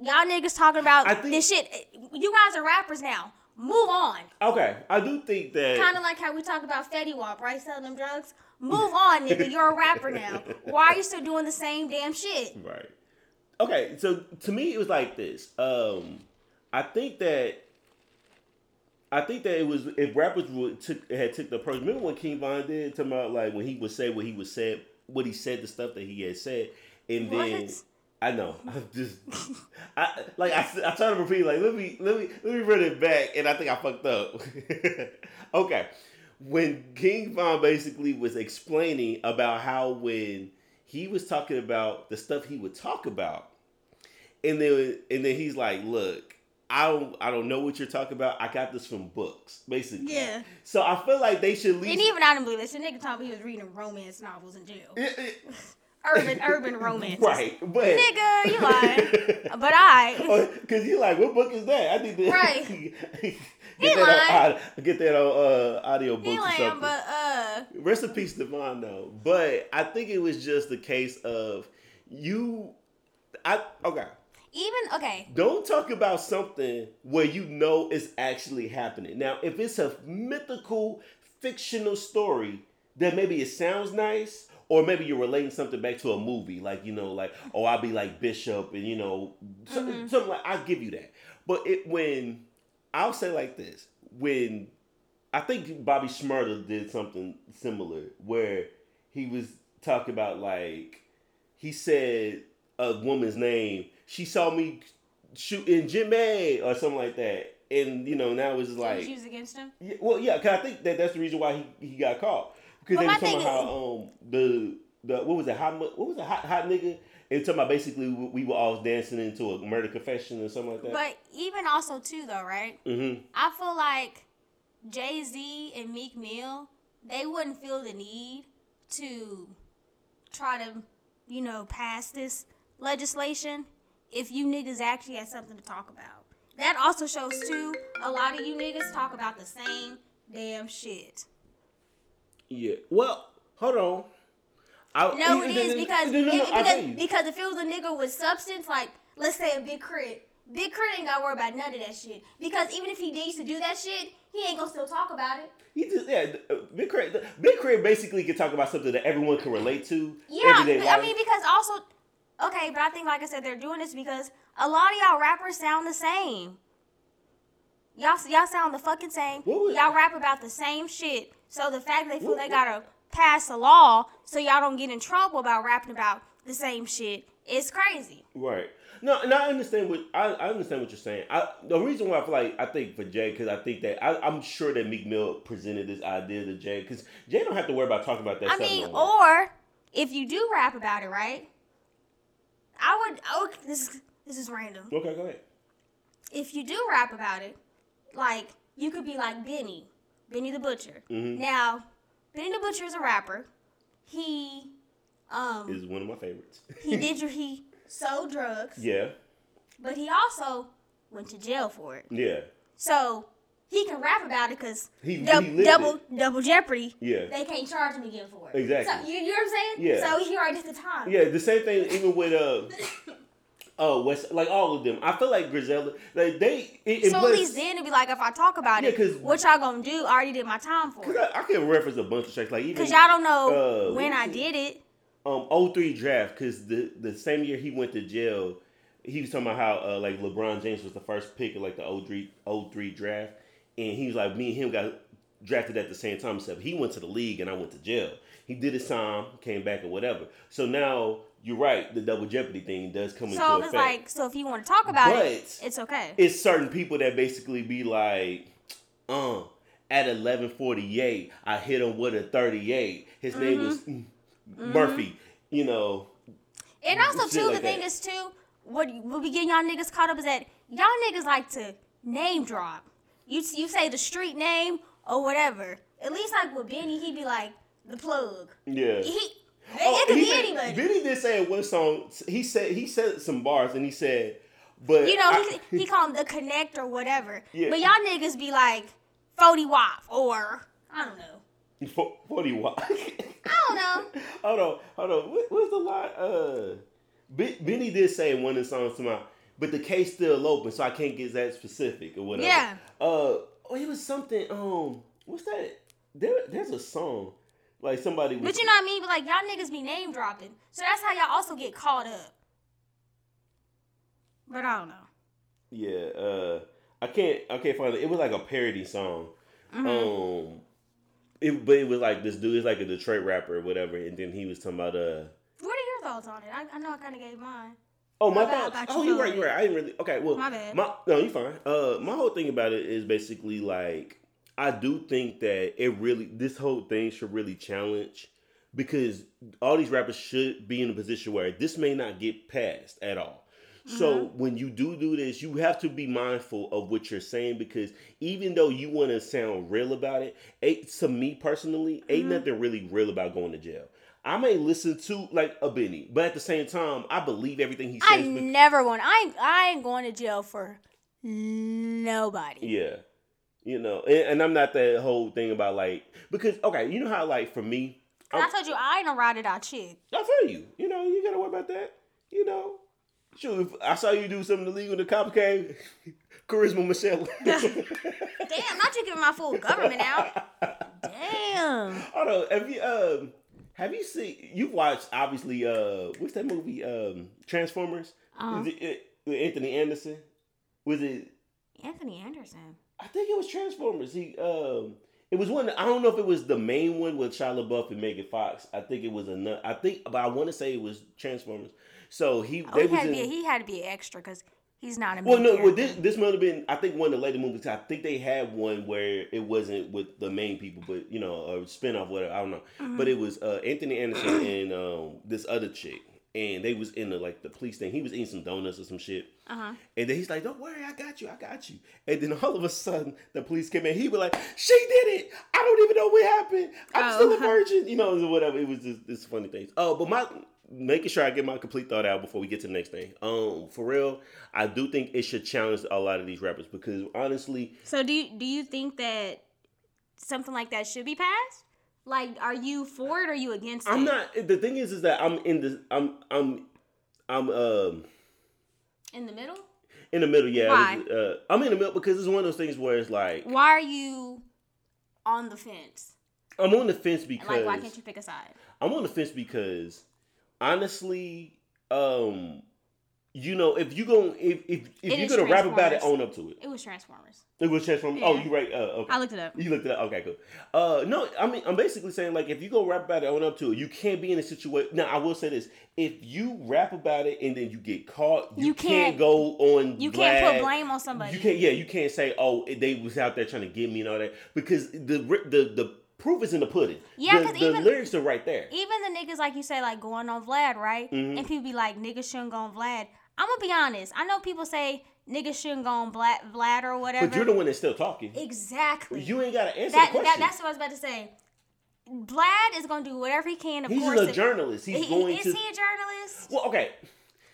A: Y'all niggas talking about
B: think-
A: this shit. You guys are rappers now. Move on.
B: Okay, I do think that.
A: Kind of like how we talk about Fetty Wap, right? Selling them drugs. Move on, nigga. You're a rapper now. Why are you still doing the same damn shit?
B: Right. Okay, so to me it was like this. Um, I think that I think that it was if rappers would took had took the approach. Remember when King Von did talking about like when he would say what he would said, what he said, the stuff that he had said, and then I know, I'm just I like I I tried to repeat like let me let me let me run it back, and I think I fucked up. okay, when King Von basically was explaining about how when he was talking about the stuff he would talk about, and then and then he's like, "Look, I don't I don't know what you're talking about. I got this from books, basically."
A: Yeah.
B: So I feel like they should leave.
A: And even I didn't believe this. The nigga told me he was reading romance novels in jail. Urban, urban romance.
B: right, but
A: Nigga, you lying. But I.
B: Because you like, what book is that? I need to
A: Right.
B: get,
A: He
B: that on, get that on uh, audio book
A: He
B: or
A: lying,
B: something.
A: but uh.
B: Rest in peace, Devon, though. But I think it was just a case of you. I okay.
A: Even okay,
B: Don't talk about something where you know it's actually happening. Now, if it's a mythical, fictional story, then maybe it sounds nice, or maybe you're relating something back to a movie, like you know, like oh, I'll be like Bishop, and you know, something, mm-hmm. something like I'll give you that. But it when I'll say like this, when I think Bobby Shmurda did something similar where he was talking about like he said a woman's name. She saw me shooting Jimmy or something like that, and you know now it's just
A: it was
B: like,
A: against him.
B: yeah, well, yeah, because I think that that's the reason why he, he got caught because they were talking about how um the the what was it hot what was it hot hot nigga and talking about basically we we were all dancing into a murder confession or something like that.
A: But even also too though, right?
B: mm-hmm.
A: I feel like Jay Z and Meek Mill, they wouldn't feel the need to try to, you know, pass this legislation if you niggas actually had something to talk about. That also shows too, a lot of you niggas talk about the same damn shit.
B: Yeah. Well, hold on. I,
A: No, it is because
B: no, no,
A: because, because if it was a nigga with substance, like let's say a Big K.R.I.T., Big K.R.I.T. ain't gotta worry about none of that shit. Because even if he needs to do that shit, he ain't gonna still talk about it.
B: He just yeah, uh, Big Craig. Big Craig basically can talk about something that everyone can relate to.
A: Yeah, I mean because also, okay, but I think like I said, they're doing this because a lot of y'all rappers sound the same. Y'all y'all sound the fucking same. Y'all rap about the same shit. So the fact that they feel they gotta pass a law so y'all don't get in trouble about rapping about the same shit is crazy.
B: Right. No, and I understand what I, I understand what you're saying. I the reason why I feel like I think for Jay because I think that I, I'm sure that Meek Mill presented this idea to Jay because Jay don't have to worry about talking about that.
A: I mean, or if you do rap about it, right? I would. Oh, this is this is random.
B: okay, go ahead.
A: if you do rap about it, like you could be like Benny, Benny the Butcher.
B: Mhm.
A: Now, Benny the Butcher is a rapper. He um
B: Is one of my favorites.
A: he did your he sold drugs,
B: yeah,
A: but he also went to jail for it.
B: yeah,
A: So he can rap about it because
B: He-
A: dub- double
B: it.
A: double jeopardy.
B: yeah,
A: They can't charge him again for it.
B: Exactly.
A: So you, you know what I'm saying?
B: Yeah.
A: So he already did the time.
B: yeah. The same thing even with uh. Oh, West, like all of them. I feel like Griselda, like they. It,
A: So at least then it'd be like if I talk about
B: Yeah,
A: it,
B: 'cause-
A: what y'all gonna do? I already did my time for it.
B: I, I can reference a bunch of tracks, like even
A: Cause y'all don't know
B: uh,
A: when I
B: it?
A: did it.
B: um 03 draft because the the same year he went to jail he was talking about how uh, like lebron james was the first pick of like the 03, 03 draft and he was like me and him got drafted at the same time except he went to the league and i went to jail he did his time came back or whatever so now you're right. The double jeopardy thing does come
A: So
B: into effect.
A: it's like, so if you want to talk about it, it's okay.
B: it's certain people that basically be like, uh, at 11:48, I hit him with a 38. His name was mm, Murphy. You know,
A: And also too,
B: like
A: the thing is too, what what we getting y'all niggas caught up is that y'all niggas like to name drop. You you say the street name or whatever. At least like with Benny, he'd be like the plug.
B: yeah.
A: He it,
B: Oh,
A: it could
B: he
A: be
B: said-
A: anybody.
B: Benny did say in one song. He said he said some bars, and he said, "But
A: you know,
B: I-
A: he, he called him the connect or whatever.
B: Yeah.
A: But y'all niggas be like 40 wop or I don't know.
B: Fo- Forty watt.
A: I don't know.
B: hold on, hold on. What, what's the line? Uh, Ben- Benny did say in one of the songs to my, but the case still open, so I can't get that specific or whatever.
A: Yeah.
B: Uh, oh, it was something. Um, what's that? There, there's a song, like somebody. Was,
A: But you know what I mean? But like y'all niggas be name dropping. So that's how y'all also get caught up. But I don't know.
B: Yeah. Uh, I can't. I can't find it. It was like a parody song.
A: Mm-hmm.
B: Um, it, but it was like this dude is like a Detroit rapper or whatever, and then he was talking about uh.
A: What are your thoughts on it? I, I know I kind of gave mine.
B: Oh my thoughts. Oh,
A: you
B: you're right. You're right. I didn't really. Okay. Well,
A: My bad.
B: My no, you fine. Uh, my whole thing about it is basically like I do think that it really this whole thing should really challenge because all these rappers should be in a position where this may not get passed at all. So
A: Mm-hmm.
B: when you do do this, you have to be mindful of what you're saying because even though you want to sound real about it, it to me personally, ain't
A: Mm-hmm.
B: nothing really real about going to jail. I may listen to like a Benny, but at the same time, I believe everything he says.
A: I never want. I ain't, I ain't going to jail for nobody.
B: Yeah. You know, and, and I'm not that whole thing about like because okay, you know how like for me,
A: I told you I ain't a ride it out chick.
B: I feel you. You know, you gotta worry about that. You know, shoot, if I saw you do something illegal, in the cop came, Charisma Michelle.
A: Damn, not you giving my full government out. Damn.
B: Hold on, have you um have you seen? You've watched obviously. Uh, what's that movie? Um, Transformers.
A: Uh-huh.
B: Is it, it Anthony Anderson? Was it?
A: Anthony Anderson.
B: I think it was Transformers. He um it was one I don't know if it was the main one with Shia LaBeouf and Megan Fox. I think it was another I think but I want to say it was Transformers. So he
A: Oh,
B: they
A: he
B: was
A: had,
B: in,
A: be, he had to be extra because he's not a
B: well, no, well, this this might have been. I think one of the later movies. I think they had one where it wasn't with the main people, but you know, a spinoff, whatever. I don't know.
A: Mm-hmm.
B: But it was uh, Anthony Anderson and um, this other chick, and they was in the like the police thing. He was eating some donuts or some shit,
A: Uh-huh.
B: and then he's like, "Don't worry, I got you, I got you." And then all of a sudden, the police came in. He was like, "She did it! I don't even know what happened. I'm
A: Oh.
B: still a virgin," you know, or whatever. It was just this funny thing. Oh, but my making sure I get my complete thought out before we get to the next thing. Um, for real, I do think it should challenge a lot of these rappers because honestly,
A: So do you, do you think that something like that should be passed? Like, are you for it or are you against it?
B: I'm not. The thing is, is that I'm in the. I'm. I'm. I'm. Um.
A: in the middle.
B: In the middle, yeah.
A: Why?
B: Uh, I'm in the middle because it's one of those things where it's like
A: Why are you on the fence?
B: I'm on the fence
A: And,
B: because
A: Like, why can't you pick a side?
B: I'm on the fence because honestly, um, you know, if you going if if, if you're gonna rap about it, own up to it.
A: It was Transformers.
B: It was transform. Oh,
A: Yeah.
B: you right. Uh, okay.
A: I looked it up.
B: You looked it up. Okay, cool. Uh, no, I mean, I'm basically saying like if you go rap about it, own up to it. You can't be in a situation. Now, I will say this: if you rap about it and then you get caught, you,
A: You
B: can't,
A: can't-
B: go on.
A: You can't put blame on somebody.
B: You can't. Yeah, you can't say, "Oh, they was out there trying to get me" and all that because the the the proof is in the pudding.
A: Yeah,
B: the,
A: 'cause
B: the
A: even-
B: lyrics are right there.
A: Even the niggas like you say, like going on Vlad, right?
B: Mhm.
A: And people be like, niggas shouldn't go on Vlad. I'm gonna be honest. I know people say niggas shouldn't go on Vlad, Vlad or whatever.
B: But you're the one that's still talking.
A: exactly.
B: You ain't got to answer
A: that,
B: the
A: that that's what I was about to say. Vlad is gonna do whatever he can. Of
B: He's
A: course,
B: a journalist. He's
A: He-
B: going
A: is
B: to.
A: he a journalist?
B: well, okay.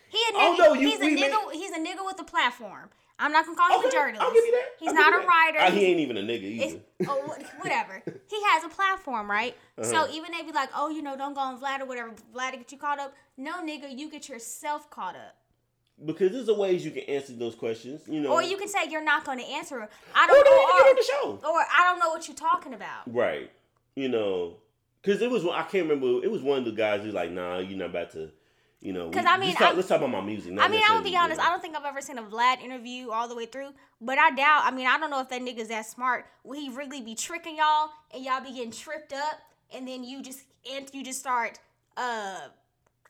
A: He a nigga.
B: Although you-
A: he's a nigga.
B: may-
A: he's a nigga with a platform. I'm not gonna call him a journalist.
B: I'll give you that.
A: He's
B: I'll
A: not a
B: that.
A: writer.
B: Uh, he ain't even a nigga either.
A: It's, oh, whatever. He has a platform, right?
B: Uh-huh.
A: So even they be like, oh, you know, don't go on Vlad or whatever. Vlad to get you caught up. No, nigga, you get yourself caught up.
B: Because there's a ways you can answer those questions, you know.
A: Or you can say you're not going to answer it. I don't
B: don't even get
A: know.
B: the show.
A: Or, or I don't know what you're talking about.
B: Right. You know, because it was I can't remember. It was one of the guys who's like, "Nah, you're not about to." You know,
A: 'Cause
B: we-
A: I mean,
B: talk,
A: I-
B: let's talk about my music.
A: I mean, I'm gonna be honest. I don't think I've ever seen a Vlad interview all the way through, but I doubt. I mean, I don't know if that nigga's that smart. Will he really be tricking y'all and y'all be getting tripped up, and then you just and you just start uh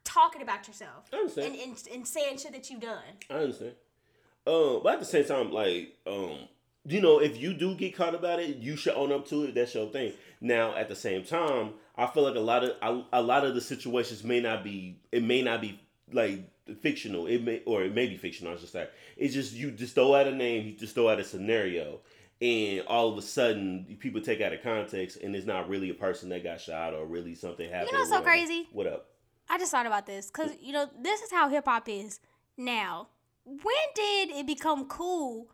A: talking about yourself
B: I understand.
A: and, and and saying shit that you've done.
B: I understand. Um, but at the same time, like, um, you know, if you do get caught about it, you should own up to it. That's your thing. Now, at the same time, I feel like a lot of a, a lot of the situations may not be. It may not be like fictional. It may or it may be fictional. I just say. It's just you just throw out a name. You just throw out a scenario. And all of a sudden, people take out of context, and it's not really a person that got shot or really something happened.
A: know so crazy?
B: What up?
A: I just thought about this because you know this is how hip hop is now. When did it become cool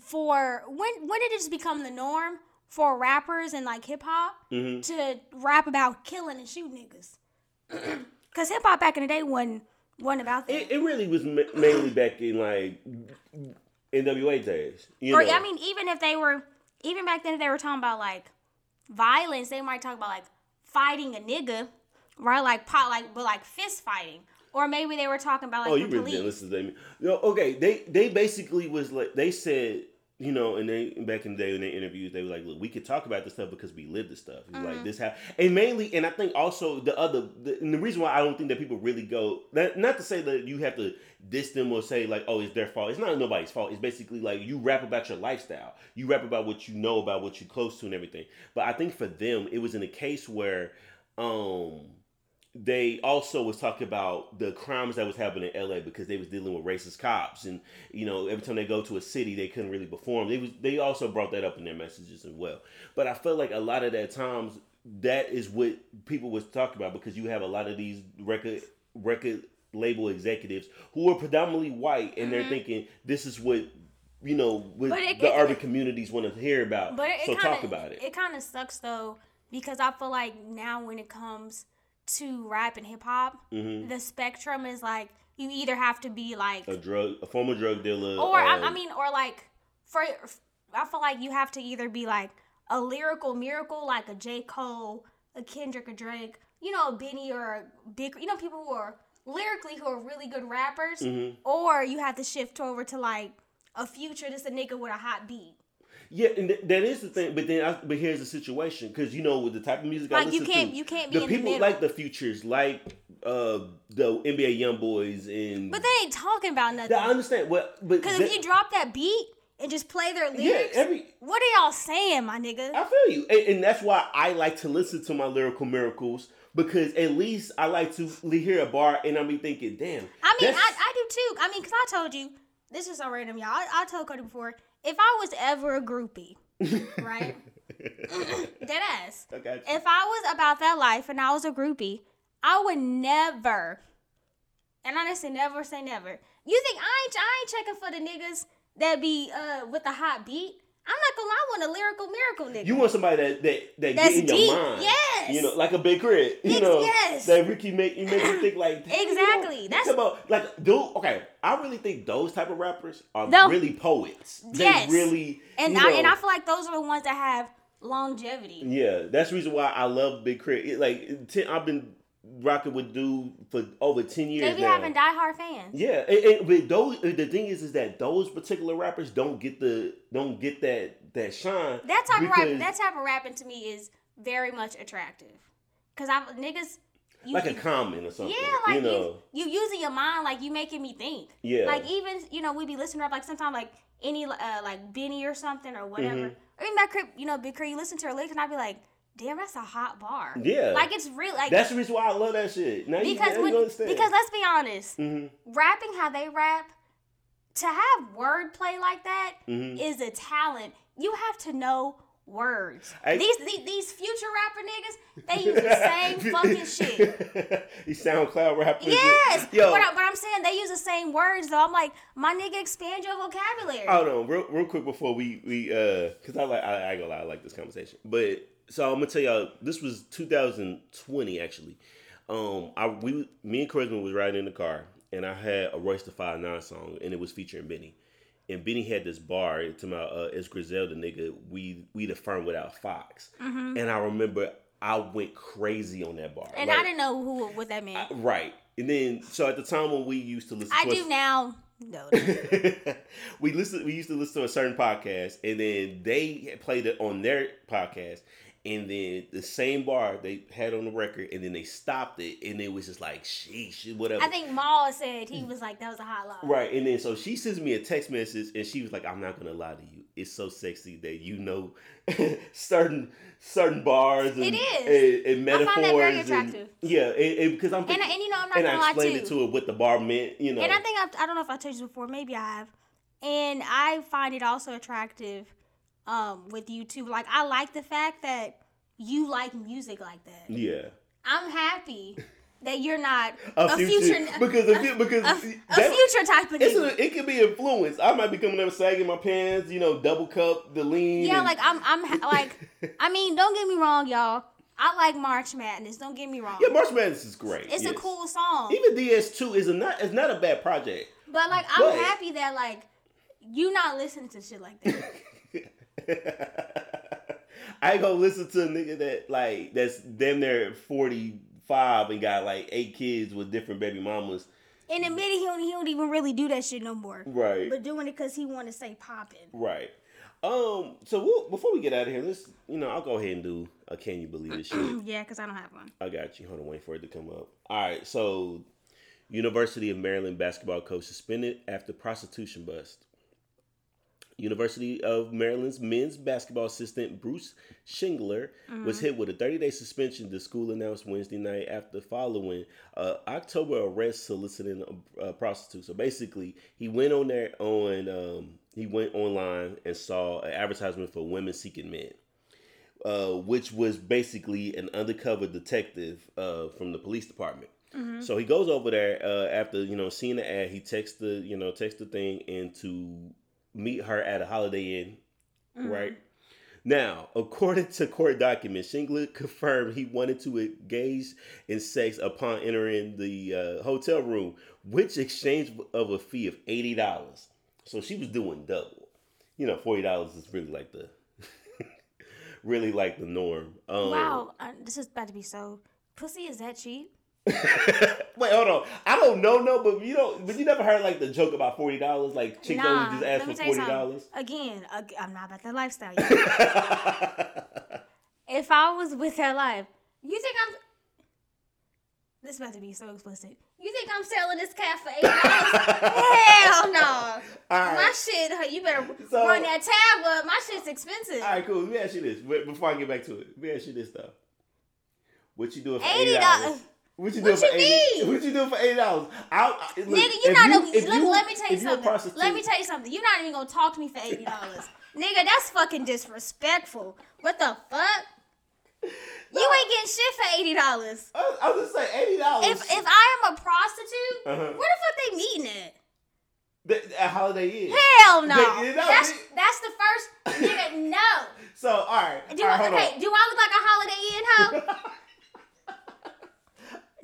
A: for when when did it just become the norm for rappers and like hip hop
B: hmm
A: to rap about killing and shooting niggas? Because hip hop back in the day wasn't wasn't about that.
B: It, it really was ma- mainly back in like NWA days. You
A: or
B: know?
A: I mean, even if they were even back then, if they were talking about like violence, they might talk about like fighting a nigga, right? Like pot, like but like fist fighting. Or maybe they were talking about like
B: oh, you really
A: police.
B: didn't listen to them. No, okay. They they basically was like they said, you know, and they back in the day in their interviews, they were like, look, we could talk about this stuff because we live this stuff.
A: Mm-hmm.
B: Like this how, and mainly, and I think also the other, the, and the reason why I don't think that people really go, not, not to say that you have to diss them or say like, oh, it's their fault. It's not nobody's fault. It's basically like you rap about your lifestyle. You rap about what you know about what you're close to and everything. But I think for them, it was in a case where, um they also was talking about the crimes that was happening in LA because they was dealing with racist cops and you know every time they go to a city they couldn't really perform. They was they also brought that up in their messages as well. But I felt like a lot of that times that is what people was talking about because you have a lot of these record record label executives who are predominantly white and they're mm-hmm. thinking this is what you know what
A: it-
B: the
A: it-
B: urban communities want to hear about.
A: But it,
B: so
A: it kinda,
B: talk about it.
A: It kind of sucks though because I feel like now when it comes to rap and hip hop,
B: Mhm.
A: the spectrum is like you either have to be like,
B: A drug, a former drug dealer,
A: or I, I mean, or like for I feel like you have to either be like a lyrical miracle, like a J Cole, a Kendrick, a Drake, you know, a Benny or a Big, you know, people who are lyrically who are really good rappers,
B: Mhm.
A: or you have to shift over to like a future, just a nigga with a hot beat.
B: Yeah, and th- that is the thing. But then, I, but here's the situation because you know with the type of music I
A: Like, you
B: listen
A: can't-
B: to,
A: you can't be
B: the
A: the
B: people
A: middle.
B: like the futures, like uh the NBA YoungBoys, and
A: But they ain't talking about nothing.
B: I understand. What, but
A: Because if you drop that beat and just play their
B: yeah,
A: lyrics,
B: every
A: what are y'all saying, my nigga?
B: I feel you, and, and that's why I like to listen to my lyrical miracles because at least I like to hear a bar and I be thinking, damn.
A: I mean, I, I do too. I mean, because I told you, this is so random, y'all. I, I told Cody before, if I was ever a groupie, right? Dead ass.
B: You.
A: If I was about that life and I was a groupie, I would never, and say never say never. You think I ain't, I ain't checking for the niggas that be uh with the hot beat? I'm not gonna lie, I want a lyrical miracle nigga.
B: You want somebody that that that
A: That's
B: get in
A: deep,
B: your mind,
A: yes.
B: You know, like a Big K.R.I.T. You
A: Ex-
B: know,
A: yes.
B: that Ricky make you make you think like damn, you know,
A: Exactly, that's-
B: about like dude. Okay, I really think those type of rappers are
A: No.
B: really poets. They
A: Yes.
B: really
A: and
B: you
A: I
B: know,
A: and I feel like those are the ones that have longevity.
B: yeah. That's the reason why I love Big K.R.I.T. It, like I've been rocking with dude for over ten years
A: They be
B: now.
A: having diehard fans.
B: Yeah, and, but those the thing is, is that those particular rappers don't get the don't get that that shine.
A: That type of rap, that type of rapping to me is very much attractive. Cause I niggas, you,
B: like a comment or something.
A: yeah, like
B: you know.
A: you, you using your mind, like you making me think.
B: Yeah.
A: Like even you know we be listening to rap like sometimes like any uh, like Benny or something or whatever.
B: Mhm.
A: Or even that crip, you know, Big K.R.I.T, you listen to her lyrics and I be like, damn, that's a hot bar.
B: Yeah.
A: Like it's real, like
B: That's the reason why I love that shit. Now you,
A: because when,
B: you understand.
A: because let's be honest,
B: hmm
A: rapping how they rap, to have wordplay like that is
B: hmm
A: a talent. You have to know words.
B: I-
A: these, these these future rapper niggas, they use the same fucking shit.
B: These SoundCloud rappers.
A: Yes,
B: Yo,
A: but, I, I'm saying they use the same words though. I'm like, my nigga, expand your vocabulary.
B: hold on, real, real quick before we we uh, cause I like I, I gonna lie, I like this conversation. But so I'm gonna tell y'all, this was 2020 actually. Um, I we me and Charisma was riding in the car, and I had a Royce da 5'9" song, and it was featuring Benny. And Benny had this bar to my uh, it's Griselda nigga. We we the firm without Fox, and I remember I went crazy on that bar.
A: Mm-hmm. and
B: Like,
A: I didn't know who what that meant.
B: Right. And then so at the time when we used to listen
A: I,
B: to
A: do
B: a-
A: now. No,
B: we listen we used to listen to a certain podcast and then they played it on their podcast and then the same bar they had on the record, and then they stopped it, and it was just like, sheesh, whatever.
A: I think Mal said he was like that was a hot line.
B: Right, and then so she sends me a text message, and she was like, "I'm not gonna lie to you. It's so sexy that you know certain certain bars and,
A: It is.
B: and, and
A: I
B: metaphors.
A: find that very
B: and-
A: attractive.
B: yeah, and, because I'm
A: And, and you know I'm not
B: and
A: gonna
B: I
A: lie
B: explained it to her what the bar meant. You know,
A: And I think I've, I don't know if I told you before. Maybe I have. And I find it also attractive um, with you too. Like I like the fact that you like music like that.
B: yeah.
A: I'm happy that you're not
B: A,
A: a,
B: future,
A: future,
B: because
A: a,
B: a, because
A: a, a future type of
B: It's
A: nigga.
B: it can be influenced. I might be coming up sagging my pants, you know, double cup, the lean.
A: Yeah,
B: and-
A: like I'm I'm like I mean, don't get me wrong, y'all. I like March Madness. Don't get me wrong.
B: yeah, March Madness is great.
A: it's a cool song.
B: Even DS2 is a not is not a bad project.
A: But like I'm
B: But-
A: happy that like you not listening to shit like that.
B: I ain't gonna listen to a nigga that like that's damn near forty five and got like eight kids with different baby mamas.
A: In the minute he don't, he don't even really do that shit no more.
B: Right.
A: But doing it because he want to stay popping.
B: Right. Um. So we'll, before we get out of here, let's you know I'll go ahead and do a can you believe this shit.
A: Yeah, because I don't have one.
B: I got you. Hold on, wait for it to come up. All right. So, University of Maryland basketball coach suspended after prostitution bust. University of Maryland's men's basketball assistant Bruce Shingler was hit with a 30-day suspension. The school announced Wednesday night after following uh, October arrest soliciting a, a prostitute. So basically, he went on there on um, he went online and saw an advertisement for women seeking men uh, which was basically an undercover detective uh, from the police department. So he goes over there uh, after you know seeing the ad. He texts the you know texts the thing and to meet her at a Holiday Inn, right? Now, according to court documents, Shingler confirmed he wanted to engage in sex upon entering the uh, hotel room, which exchange of a fee of eighty dollars. So she was doing double. You know, forty dollars is really like the really like the norm. Um,
A: Wow, uh, this is about to be so. Pussy is that cheap?
B: Wait, hold on. I don't know, no, but you know, but you never heard like the joke about forty dollars, like chicks
A: Nah,
B: just ask for forty dollars.
A: Again, I'm not about that lifestyle. Yet. if I was with that life, you think I'm? This is about to be so explicit. You think I'm selling this cat for eight? Hell no. My shit, you better
B: So-
A: run that tab up. My shit's expensive.
B: all right, cool. Let me ask you this. Before I get back to it, let me ask you this though. What you doing for
A: $80?
B: What you doing
A: What
B: for
A: you
B: eighty?
A: mean?
B: What you doing for eighty dollars?
A: Nigga, you not. a- let, let me tell you something. Let me
B: tell
A: you something. You're not even gonna talk to me for eighty dollars, nigga. That's fucking disrespectful. What the fuck? You ain't getting shit for eighty dollars.
B: I was, I was just saying eighty dollars.
A: If if I am a prostitute,
B: Uh-huh.
A: where the fuck they meeting at?
B: at Holiday Inn.
A: Hell no.
B: Nigga, you know,
A: That's
B: nigga.
A: that's the first nigga. No.
B: So all right,
A: Do
B: all
A: I,
B: hold
A: okay?
B: on.
A: Do I look like a Holiday Inn hoe?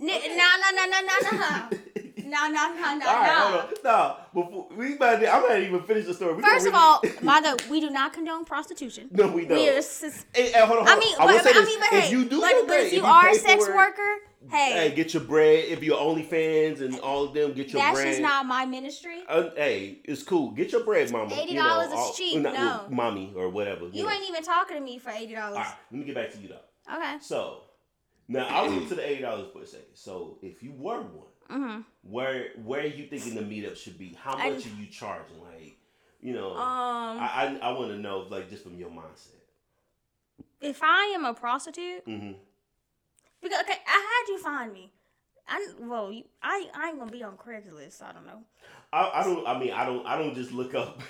A: N- no, no, no, no, no, no. No, no, no, no,
B: All right,
A: no.
B: hold on. No, before we about to, I'm not even finish the story. We
A: First of
B: gonna
A: all,
B: really-
A: mother, we do not condone prostitution.
B: no, we don't.
A: We are sis-
B: Hey, hey, hold on, hold
A: I mean,
B: I
A: but, I
B: this.
A: mean, but
B: if
A: hey,
B: you do
A: but, but
B: bread,
A: if you
B: you
A: are a sex
B: it,
A: worker, hey,
B: hey, get your bread. If you're OnlyFans and all of them, get your
A: that's
B: bread.
A: just not my ministry.
B: Uh, hey, it's cool. Get your bread, mama.
A: $80
B: You know,
A: is
B: all-
A: cheap,
B: not-
A: no.
B: mommy or whatever. You,
A: You
B: know.
A: ain't even talking to me for eighty dollars.
B: right, let me get back to you though.
A: Okay.
B: So now I'll get to the eighty dollars for a second. So if you were one,
A: Mm-hmm.
B: where where are you thinking the meetup should be? How
A: I-
B: much are you charging? Like, you know,
A: Um,
B: I I, I want to know like just from your mindset.
A: if I am a prostitute,
B: hmm
A: because okay, I had you find me. I well, you, I I ain't gonna be on Craigslist. So I don't know.
B: I, I don't. I mean, I don't. I don't just look up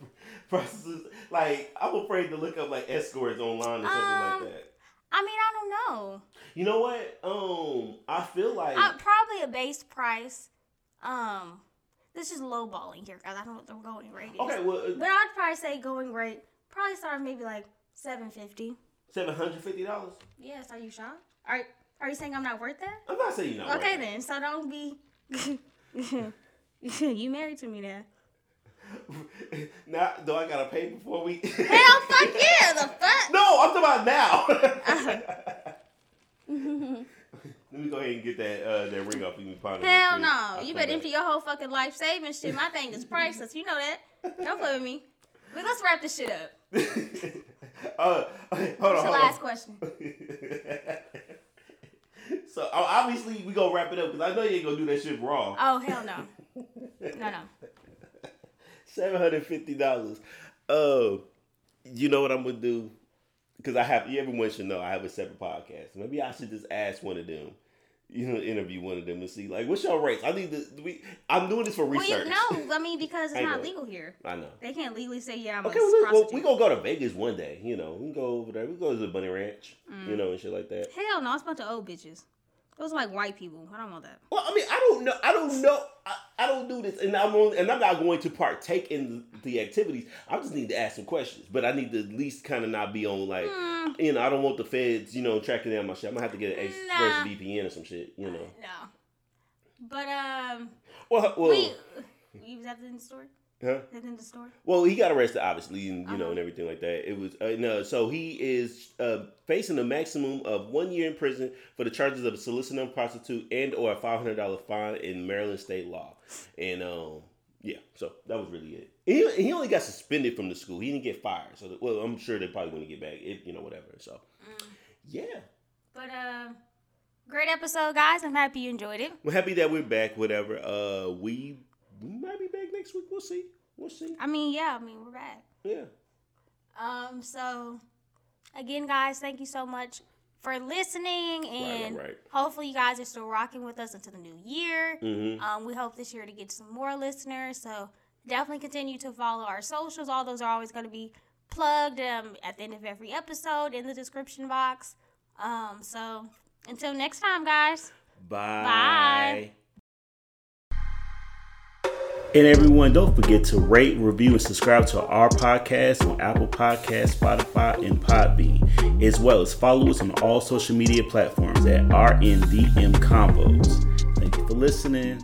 B: prostitutes. Like I'm afraid to look up like escorts online or something
A: Um,
B: like that.
A: I mean, I don't know.
B: You know what? Um, I feel like
A: Uh, probably a base price. Um, this is lowballing here because I don't know what the going rate is.
B: okay. Well,
A: But I'd probably say going rate probably start maybe like seven fifty.
B: seven hundred fifty dollars.
A: Yes, are you shocked? Are Are you saying I'm not worth that?
B: I'm not saying you're not.
A: okay then, so don't be. you married to me now.
B: now, do I gotta pay before we?
A: Hell, fuck yeah, the fuck.
B: No, I'm talking about now. Let me go ahead and get that uh, that ring off of me.
A: Hell no,
B: I'll
A: you better
B: back.
A: empty your whole fucking life savings shit. My thing is priceless. You know that. Don't play with me. But let's wrap this shit up.
B: Uh, hold on.
A: What's last
B: on.
A: question?
B: so uh, obviously we gonna wrap it up because I know you ain't gonna do that shit raw.
A: Oh hell no. No no.
B: Seven hundred fifty dollars. Uh, you know what I'm gonna do? Because I have everyone should know I have a separate podcast. Maybe I should just ask one of them. You know, interview one of them and see like what's your race. I need to. We, I'm doing this for
A: Well,
B: research.
A: you no, I mean because it's not
B: know.
A: legal here.
B: I know.
A: They can't legally say yeah I'm
B: Okay,
A: a
B: well, well, we gonna go to Vegas one day. You know, we can go over there. We go to the Bunny Ranch.
A: Mm.
B: You know, and shit like that.
A: Hell no, it's a bunch of old bitches. Those are like white people. I don't want that.
B: Well, I mean, I don't know. I don't know. I, I don't do this, and I'm only, and I'm not going to partake in the activities. I just need to ask some questions, but I need to at least kind of not be on like,
A: Hmm.
B: you know, I don't want the feds, you know, tracking down my shit. I'm gonna have to get an ExpressVPN or some shit, you know.
A: No. But um,
B: Well, well,
A: we. You was in the story?
B: Huh?
A: That in the story?
B: Well, he got arrested, obviously, and you know,
A: Uh-huh.
B: and everything like that. It was uh, no, so he is uh, facing a maximum of one year in prison for the charges of soliciting a prostitute and or a five hundred dollar fine in Maryland state law. And um, yeah, so that was really it. He, he only got suspended from the school. He didn't get fired. So well, I'm sure they probably want to get back if you know whatever. So yeah,
A: But uh, great episode, guys. I'm happy you enjoyed it.
B: we're happy that we're back. Whatever. Uh, we might be back next week. We'll see. We'll see.
A: I mean, yeah, I mean we're back.
B: Yeah.
A: Um, so again, guys, thank you so much for listening, and
B: right, right.
A: hopefully you guys are still rocking with us into the new year.
B: Mm-hmm.
A: Um, we hope this year to get some more listeners. So definitely continue to follow our socials. All those are always going to be plugged um, at the end of every episode in the description box. Um, so until next time, guys. Bye.
B: Bye. And everyone, don't forget to rate, review, and subscribe to our podcast on Apple Podcasts, Spotify, and Podbean, as well as follow us on all social media platforms at RNDM Combos. Thank you for listening.